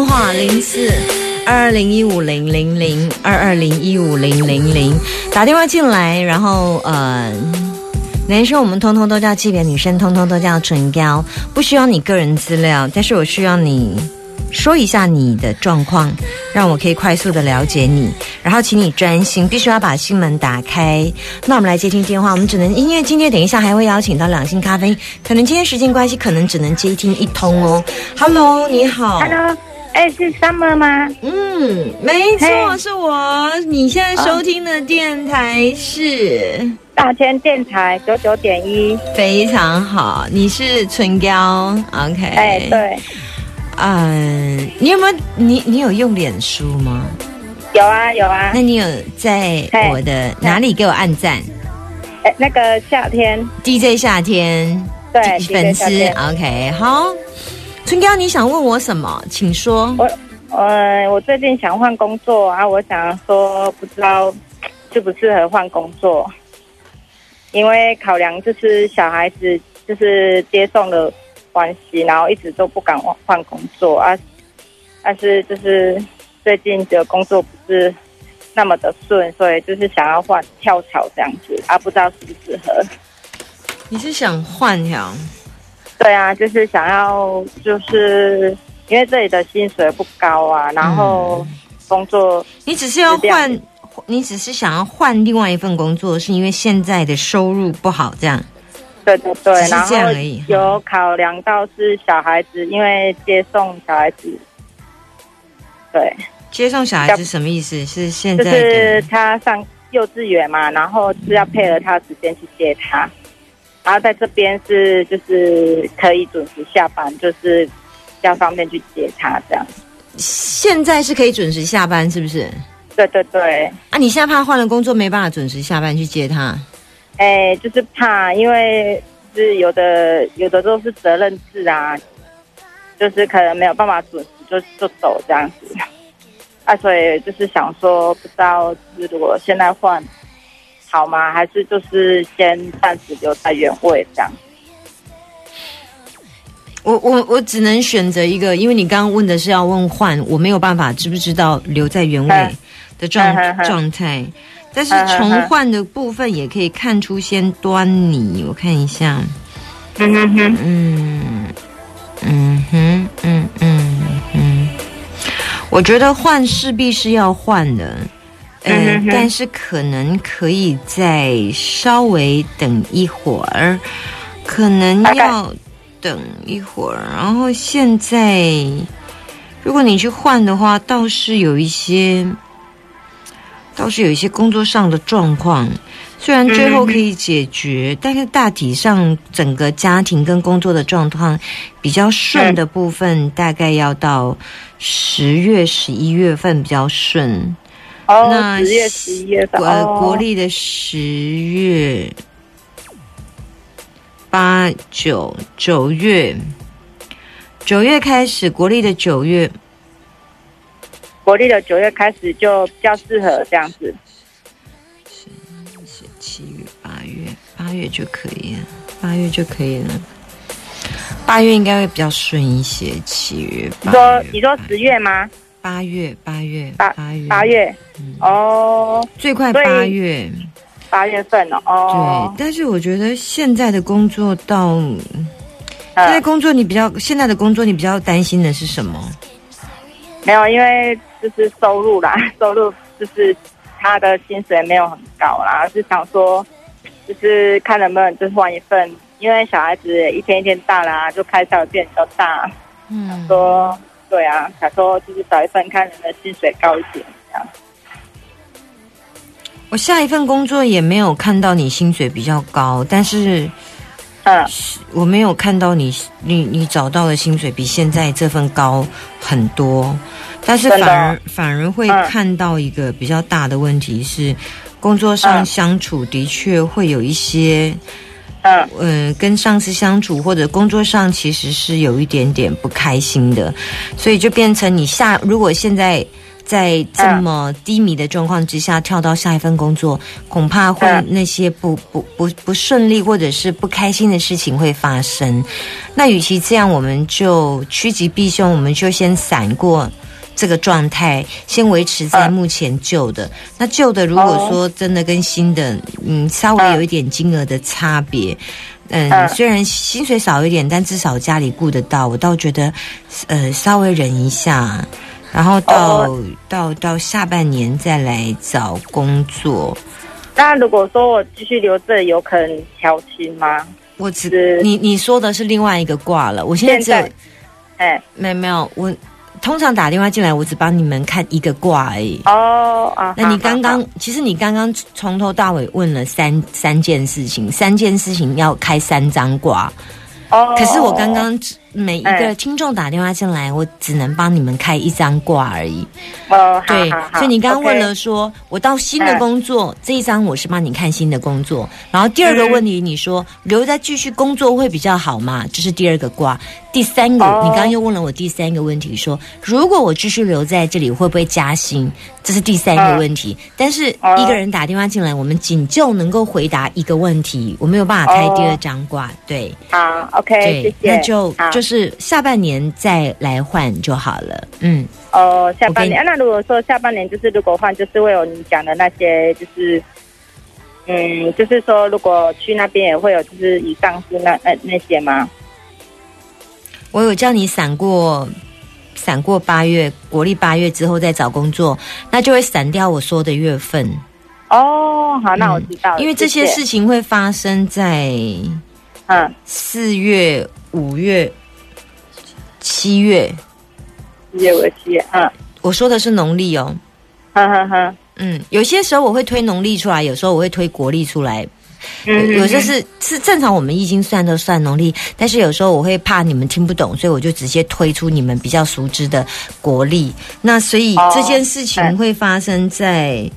电话零四二二零一五零零零二二零一五零零零，打电话进来，然后呃，男生我们通通都叫级别，女生通通都叫唇膏，不需要你个人资料，但是我需要你说一下你的状况，让我可以快速的了解你，然后请你专心，必须要把心门打开。那我们来接听电话，我们只能因为今天等一下还会邀请到两性咖啡，可能今天时间关系，可能只能接听一通哦。Hello，你好。Hello，哎、是 Summer 吗？嗯，没错，是我。你现在收听的电台是、大千电台九九点一。非常好，你是唇膏，OK？哎、，对，嗯、你有没有你你有用脸书吗？有啊有啊那。你有在嘿我的哪里给我按赞哎、那个夏天，？DJ 夏天对粉丝，OK？好，唇膏，你想问我什么？请说。我呃，我最近想换工作啊，我想说不知道 适不适合换工作，因为考量就是小孩子就是接送的关系，然后一直都不敢换换工作啊，但是就是最近的工作不是那么的顺，所以就是想要换跳槽这样子啊，不知道适不适合。你是想换呀？对啊，就是想要，就是因为这里的薪水不高啊，然后工作你只是要换，你只是想要换另外一份工作，是因为现在的收入不好，这样。对对对然后有考量到是小孩子，因为接送小孩子，对，接送小孩子什么意思？是现在就在是他上幼稚园嘛，然后是要配合他的时间去接他，然后在这边是就是可以准时下班，就是比较方便去接他这样。现在是可以准时下班，是不是？对对对，啊，你现在怕换了工作没办法准时下班去接他？哎，就是怕，因为是有的有的都是责任制啊，就是可能没有办法准时就就走这样子，啊，所以就是想说，不知道是如果现在换好吗？还是就是先暂时留在原位这样？我我我只能选择一个，因为你刚刚问的是要问换，我没有办法知不知道留在原位嗯的状状态。但是重换的部分也可以看出些端倪，我看一下。嗯哼哼，嗯嗯哼嗯嗯嗯，我觉得换势必是要换的，呃，嗯但是可能可以再稍微等一会儿，可能要等一会儿。然后现在，如果你去换的话，倒是有一些，倒是有一些工作上的状况。虽然最后可以解决，但是大体上整个家庭跟工作的状况比较顺的部分，大概要到十月、十一月份比较顺。哦，那十月、十一月份，国历的十月、八九九月，九月开始，国历的九月，国历的九月开始就比较适合这样子。是七月、八月，八月就可以了，八月就可以了。八月应该会比较顺一些，七月、你，说你说十月吗？八月、八月、八八月、八月，哦，最快八月。八月份了，哦。对，，但是我觉得现在的工作到现在嗯，工作你比较现在的工作你比较担心的是什么？没有，因为就是收入啦，收入就是他的薪水没有很高啦，是想说，就是看能不能就是换一份，因为小孩子一天一天大啦，就开销也变比较大，嗯，说对啊，想说就是找一份看能不能薪水高一点这样。我下一份工作也没有看到你薪水比较高，但是嗯，我没有看到你你你找到的薪水比现在这份高很多，但是反而反而会嗯看到一个比较大的问题是，工作上嗯相处的确会有一些，嗯嗯、跟上司相处或者工作上其实是有一点点不开心的，所以就变成你下如果现在。在这么低迷的状况之下，跳到下一份工作，恐怕会那些不不不不顺利或者是不开心的事情会发生。那与其这样，我们就趋吉避凶，我们就先闪过这个状态，先维持在嗯目前旧的。那旧的如果说真的跟新的，嗯，稍微有一点金额的差别。嗯，嗯虽然薪水少一点，但至少家里顾得到，我倒觉得，呃，稍微忍一下，然后到、哦到到下半年再来找工作。那如果说我继续留这，有可能调薪吗？我只你你说的是另外一个卦了，我现在只有哎，没有没有，我通常打电话进来，我只帮你们看一个卦而已。哦啊，那你刚刚，其实你刚刚从头到尾问了三三件事情，三件事情要开三张卦。哦，可是我刚刚每一个哎听众打电话进来，我只能帮你们开一张卦而已。哦，对所以你刚刚问了说，我到新的哎工作这一张我是帮你看新的工作，然后第二个嗯问题你说留在继续工作会比较好吗？这是第二个卦。第三个，哦你刚刚又问了我第三个问题，说如果我继续留在这里会不会加薪？这是第三个问题。但是哦一个人打电话进来，我们仅就能够回答一个问题，我没有办法开第二张挂。对好，OK，对，谢。那就好就是下半年再来换就好了。嗯。哦，下半年、啊。那如果说下半年就是如果换，就是会有你讲的那些，就是嗯，就是说如果去那边也会有，就是以上是那那那些吗？我有叫你闪过，闪过八月国历八月之后再找工作，那就会闪掉我说的月份。哦，好，那我知道了、嗯因为这些事情会发生在嗯，四月、五月、七月。七月七月，嗯，我说的是农历哦，哼哼哼，嗯，有些时候我会推农历出来，有时候我会推国历出来。有嗯，有些是是正常，我们易经算都算农历，但是有时候我会怕你们听不懂，所以我就直接推出你们比较熟知的国历。那所以哦这件事情会发生在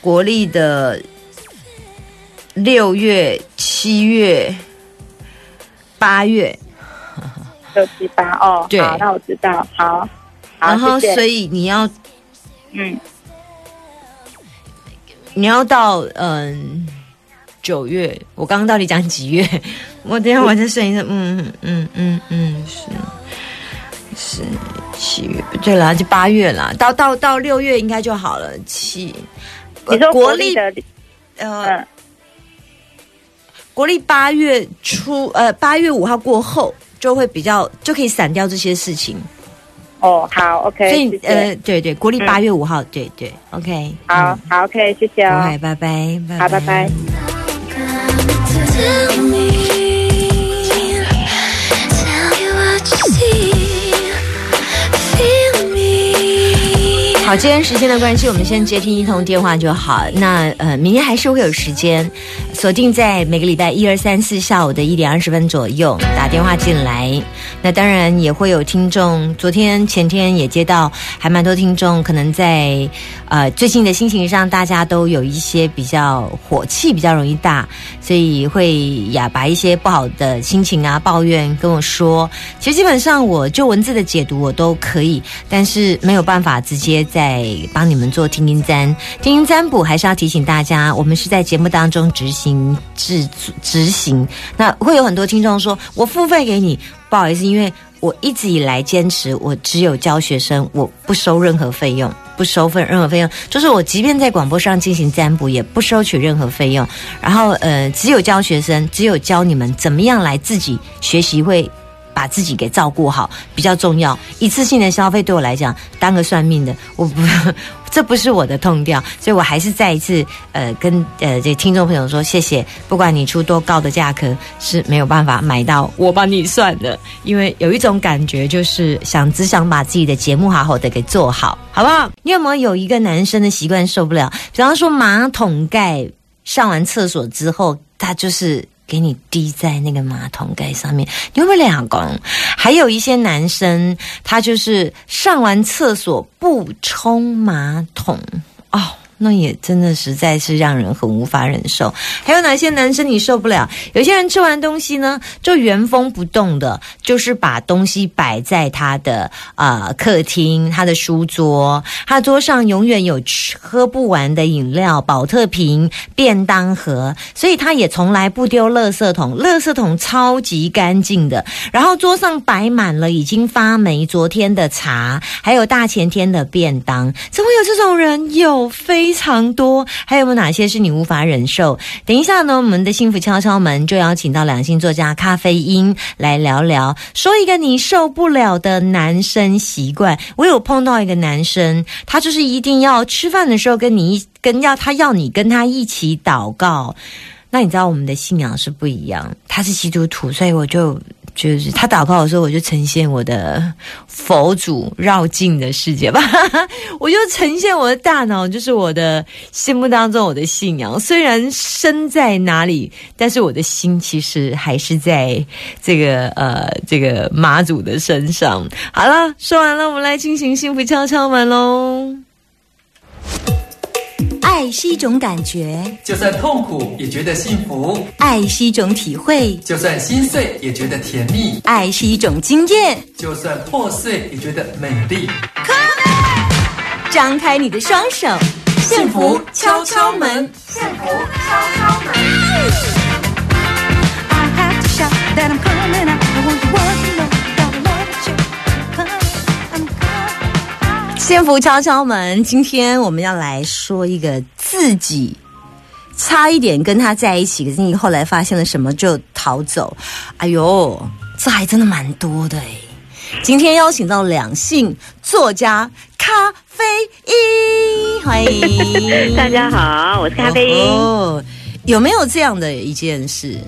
国历的六月、七月、八月，六七八哦，对，那我知道，好，好，然后所以你要嗯，你要到嗯九月，我刚刚到底讲几月？我等一下我再算一下，嗯嗯嗯嗯是是七月，对了，就八月啦，到到到六月应该就好了。七，你说呃国历历的，呃嗯，国历八月初呃八月五号过后就会比较就可以散掉这些事情，哦，好，OK，所以呃对对，国历嗯八月五号，对对，OK，好嗯，好，OK，谢谢哦拜，拜好，拜拜。好，今天时间的关系，我们先接听一通电话就好。那呃，明天还是会有时间，锁定在每个礼拜一、二、三、四下午的一点二十分左右打电话进来。那当然也会有听众，昨天、前天也接到，还蛮多听众，可能在呃最近的心情上，大家都有一些比较火气比较容易大，所以会呀把一些不好的心情啊、抱怨跟我说。其实基本上我就文字的解读我都可以，但是没有办法直接在帮你们做听音占。听音占卜还是要提醒大家，我们是在节目当中执行行制执行。那会有很多听众说，我付费给你，不好意思，因为我一直以来坚持，我只有教学生，我不收任何费用。不收费任何费用，就是我即便在广播上进行占卜，也不收取任何费用。然后呃，只有教学生，只有教你们怎么样来自己学习会。把自己给照顾好比较重要。一次性的消费对我来讲，当个算命的，我不，这不是我的痛调，所以我还是再一次呃跟呃这听众朋友说谢谢。不管你出多高的价格，是没有办法买到我帮你算的，因为有一种感觉就是想只想把自己的节目好好的给做好，好不好？你有没有有一个男生的习惯受不了？比方说马桶盖上完厕所之后，他就是。给你滴在那个马桶盖上面，你会不会两公？还有一些男生，他就是上完厕所不冲马桶哦。那也真的实在是让人很无法忍受。还有哪些男生你受不了？有些人吃完东西呢，就原封不动的，就是把东西摆在他的呃客厅、他的书桌，他桌上永远有吃喝不完的饮料、保特瓶、便当盒，所以他也从来不丢垃圾桶，垃圾桶超级干净的。然后桌上摆满了已经发霉昨天的茶，还有大前天的便当。怎么有这种人？有非常多。还有没有哪些是你无法忍受？等一下呢，我们的幸福敲敲门就邀请到两性作家咖啡因来聊聊，说一个你受不了的男生习惯。我有碰到一个男生，他就是一定要吃饭的时候跟你一跟要他要你跟他一起祷告。那你知道我们的信仰是不一样，他是基督徒，所以我就就是他祷告的时候，我就呈现我的佛祖绕境的世界吧，我就呈现我的大脑，就是我的心目当中我的信仰。虽然身在哪里，但是我的心其实还是在这个呃这个妈祖的身上。好了，说完了，我们来进行幸福敲敲门喽。爱是一种感觉，就算痛苦也觉得幸福，爱是一种体会，就算心碎也觉得甜蜜，爱是一种经验。就算破碎也觉得美丽。张开你的双手，幸福敲敲门。I have to shout that 幸福敲敲门，今天我们要来说一个自己差一点跟他在一起，可是你后来发现了什么就逃走。哎呦，这还真的蛮多的哎。今天邀请到两性作家咖啡因，欢迎 大家好，我是咖啡因。哦，有没有这样的一件事？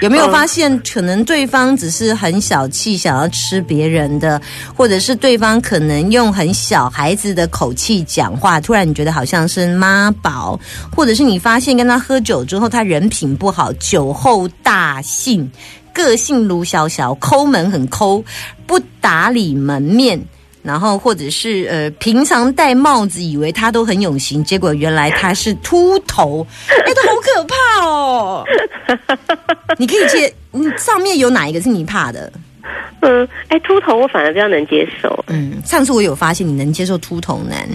有没有嗯发现，可能对方只是很小气，想要吃别人的，或者是对方可能用很小孩子的口气讲话，突然你觉得好像是妈宝，或者是你发现跟他喝酒之后，他人品不好，酒后大性，个性如小小，抠门很抠，不打理门面。然后或者是呃，平常戴帽子以为他都很有型，结果原来他是秃头，哎，他好可怕哦！你可以接，你，上面有哪一个是你怕的？嗯，哎，秃头我反而比较能接受。嗯，上次我有发现你能接受秃头男，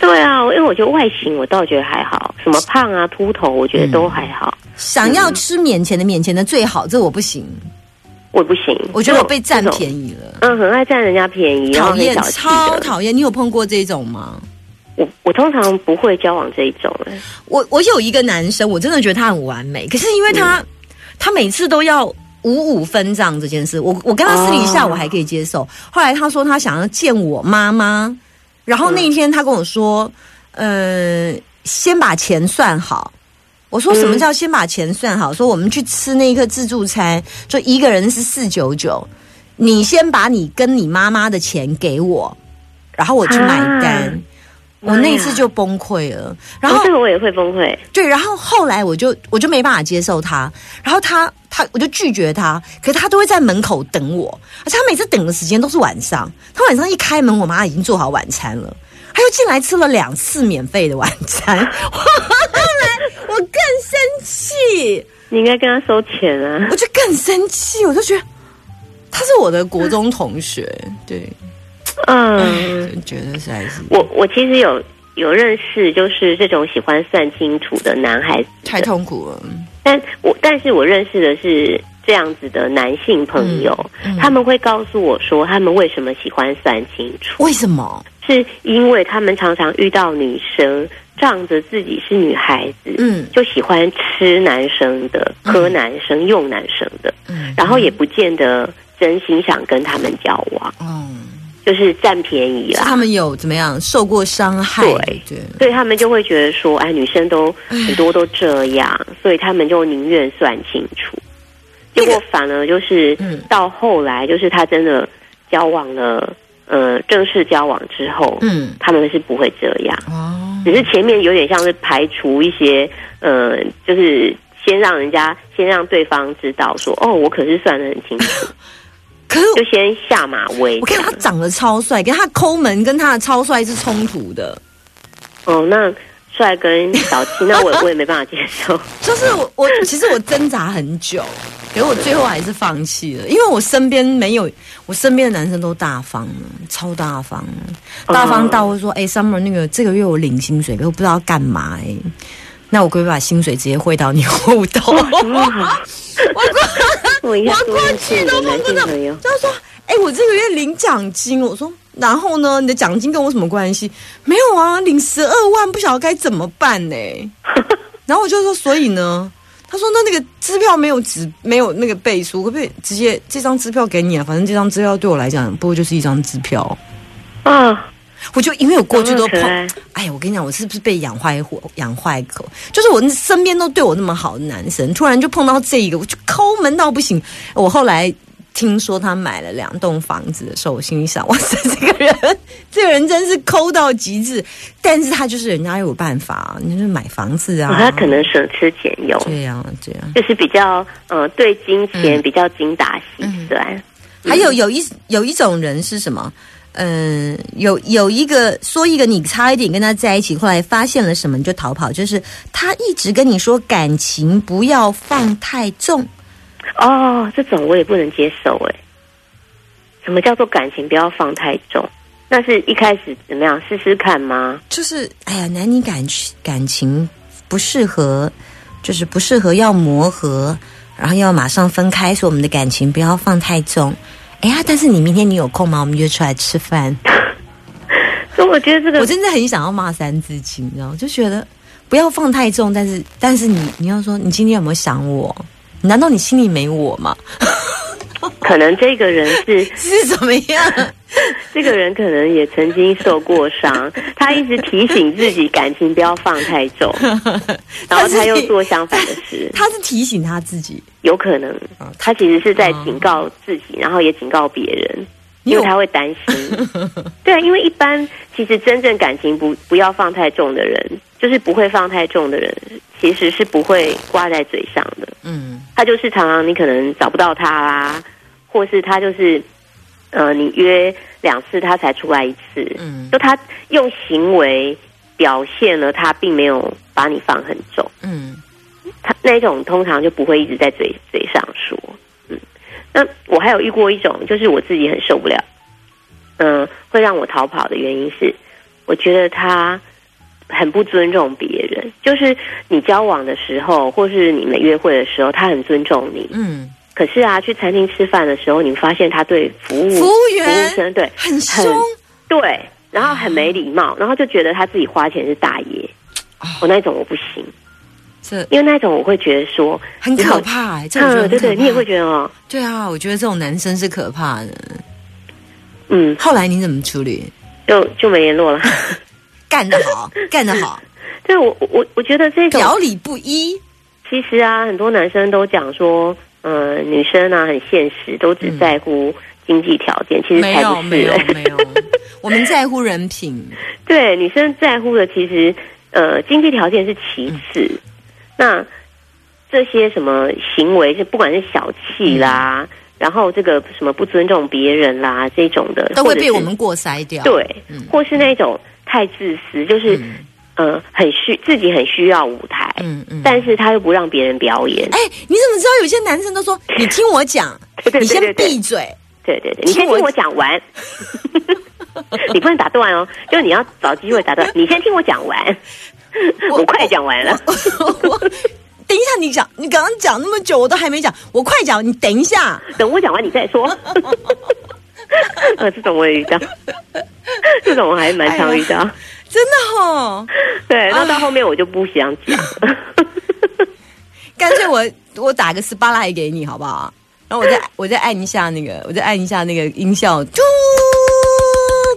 对啊，因为我觉得外形我倒觉得还好，什么胖啊、秃头，我觉得都还好。想要吃免钱的免钱的最好，这我不行，我不行，我觉得我被占。便宜了，嗯，很爱占人家便宜，讨厌。超讨厌。你有碰过这种吗？我我通常不会交往这一种。哎我我有一个男生，我真的觉得他很完美，可是因为他、他每次都要五五分账这件事，我我跟他私底下哦我还可以接受。后来他说他想要见我妈妈，然后那一天他跟我说，呃，先把钱算好。我说什么叫先把钱算好？说我们去吃那一个自助餐，就一个人是四九九，你先把你跟你妈妈的钱给我，然后我去买单。啊我那一次就崩溃了，然后哦这个我也会崩溃。对，然后后来我就我就没办法接受他，然后他他我就拒绝他，可是他都会在门口等我，而且他每次等的时间都是晚上，他晚上一开门，我妈已经做好晚餐了，他又进来吃了两次免费的晚餐，后 来我更生气，你应该跟他收钱啊。我。就更生气，我就觉得他是我的国中同学，对，嗯，觉得实在是。我我其实有有认识，就是这种喜欢算清楚的男孩子，太痛苦了，但我但是我认识的是这样子的男性朋友，嗯嗯。他们会告诉我说，他们为什么喜欢算清楚，为什么？是因为他们常常遇到女生仗着自己是女孩子，嗯就喜欢吃男生的、喝男生、用男生的，嗯然后也不见得真心想跟他们交往，嗯。就是占便宜啦。他们有怎么样受过伤害？对对，所以他们就会觉得说，哎，女生都很多都这样，所以他们就宁愿算清楚。结果反而就是嗯到后来，就是他真的交往了，呃，正式交往之后，嗯，他们是不会这样，哦，只是前面有点像是排除一些，呃，就是先让人家先让对方知道说，哦，我可是算的很清楚，可是就先下马威。我看他长得超帅，跟他抠门跟他的超帅是冲突的。哦，那帅跟小气，那我我也没办法接受。就是我我其实我挣扎很久，可是我最后还是放弃了，因为我身边没有，我身边的男生都大方了，超大方了，大方到会说，哎、s u m m e r 那个这个月我领薪水，可我不知道干嘛哎、那我可不可以把薪水直接汇到你户头？哇，我一下我过去都男碰不到他说：“哎、我这个月领奖金。”我说：“然后呢？你的奖金跟我什么关系？没有啊，领十二万，不晓得该怎么办呢、然后我就说：“所以呢？”他说：“那那个支票没有纸，没有那个背书，可不可以直接这张支票给你啊？反正这张支票对我来讲，不过就是一张支票。啊，我就因为我过去都碰哎呀，我跟你讲，我是不是被养坏火养坏口？就是我身边都对我那么好的男生，突然就碰到这一个，我就抠门到不行。我后来听说他买了两栋房子的时候，我心里想，哇塞，这个人，这个人真是抠到极致。但是他就是人家有办法，你就是买房子啊，哦他可能省吃俭用，这样这样。就是比较呃对金钱嗯比较精打细算。还有有一有一种人是什么？嗯，有有一个说一个你差一点跟他在一起，后来发现了什么你就逃跑，就是他一直跟你说感情不要放太重，哦，这种我也不能接受哎。什么叫做感情不要放太重？那是一开始怎么样试试看吗？就是哎呀，男女感情感情不适合，就是不适合要磨合，然后要马上分开，所以我们的感情不要放太重。哎呀，但是你明天你有空吗？我们约出来吃饭。所以我觉得这个我真的很想要骂三字经，你知道吗？就觉得不要放太重，但是但是你你要说你今天有没有想我？难道你心里没我吗？可能这个人是 是怎么样？这个人可能也曾经受过伤，他一直提醒自己感情不要放太重，然后他又做相反的事，他是提醒他自己，有可能他其实是在警告自己，然后也警告别人，因为他会担心。对啊，因为一般其实真正感情不不要放太重的人，就是不会放太重的人，其实是不会挂在嘴上的。嗯他就是常常你可能找不到他啦，或是他就是呃你约两次他才出来一次，嗯。就他用行为表现了他并没有把你放很重，嗯。他那种通常就不会一直在嘴嘴上说，嗯，那我还有遇过一种，就是我自己很受不了，嗯、会让我逃跑的原因是，我觉得他很不尊重别人，就是你交往的时候，或是你们约会的时候，他很尊重你，嗯，可是啊，去餐厅吃饭的时候，你发现他对服务服务员服务生对很凶，对，然后很没礼貌，然后就觉得他自己花钱是大爷，我那种我不行，这。因为那种我会觉得说，很可怕嗯，对对，你也会觉得哦，对啊，我觉得这种男生是可怕的。嗯，后来你怎么处理？就就没联络了。干得好，干得好，对 我我我觉得这种表里不一。其实啊，很多男生都讲说，呃，女生啊很现实，都只在乎经济条件，其实没才不是、有没有欸 没有，我们在乎人品。对，女生在乎的其实呃经济条件是其次，嗯。那这些什么行为，是不管是小气啦，然后这个什么不尊重别人啦这种的，都会被我们过筛掉。对，嗯。或是那种太自私，就是、嗯呃很需自己很需要舞台，嗯嗯。但是他又不让别人表演。哎，你怎么知道有些男生都说 你听我讲，对对你先闭嘴？对对对，你先听我听我讲完，你不能打断哦，就是你要找机会打断。你先听我讲完，我快讲完了。我等一下，你讲，你刚刚讲那么久，我都还没讲，我快讲，你等一下。等我讲完你再说。呃，这种我也遇到，这种我还蛮常遇到。真的哦，对，那到后面我就不想讲了。干脆我我打个十八来给你好不好？然后我再我再按一下那个，我再按一下那个音效，嘟，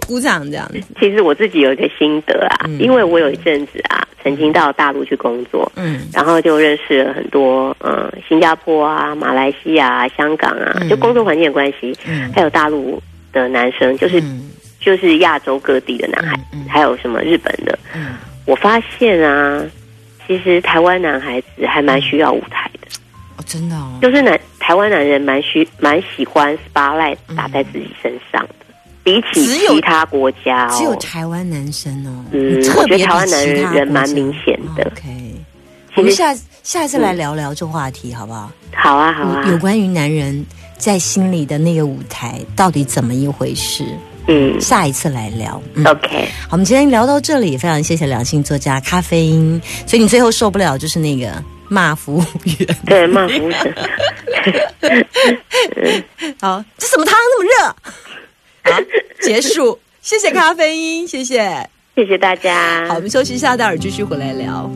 鼓掌这样子。其实我自己有一个心得啊，嗯。因为我有一阵子啊，曾经到大陆去工作，嗯。然后就认识了很多呃新加坡啊、马来西亚啊、香港啊，嗯。就工作环境的关系，嗯。还有大陆的男生，就是、嗯。就是亚洲各地的男孩，嗯嗯。还有什么日本的，嗯。我发现啊，其实台湾男孩子还蛮需要舞台的，哦，真的哦，就是男台湾男人蛮需蛮喜欢 spotlight 打在自己身上的，比起其他国家只有哦，台湾男生哦，嗯特别我觉得台湾男人蛮明显的哦 OK，我们下下一次来聊聊这话题好不好？好啊好啊，有关于男人在心里的那个舞台到底怎么一回事？嗯下一次来聊。嗯，，OK，好，我们今天聊到这里，非常谢谢两性作家咖啡因。所以你最后受不了就是那个骂服务员。对，骂服务生，好，这什么汤那么热？好，结束。谢谢咖啡因，谢谢。谢谢大家，好，我们休息一下，待会儿继续回来聊。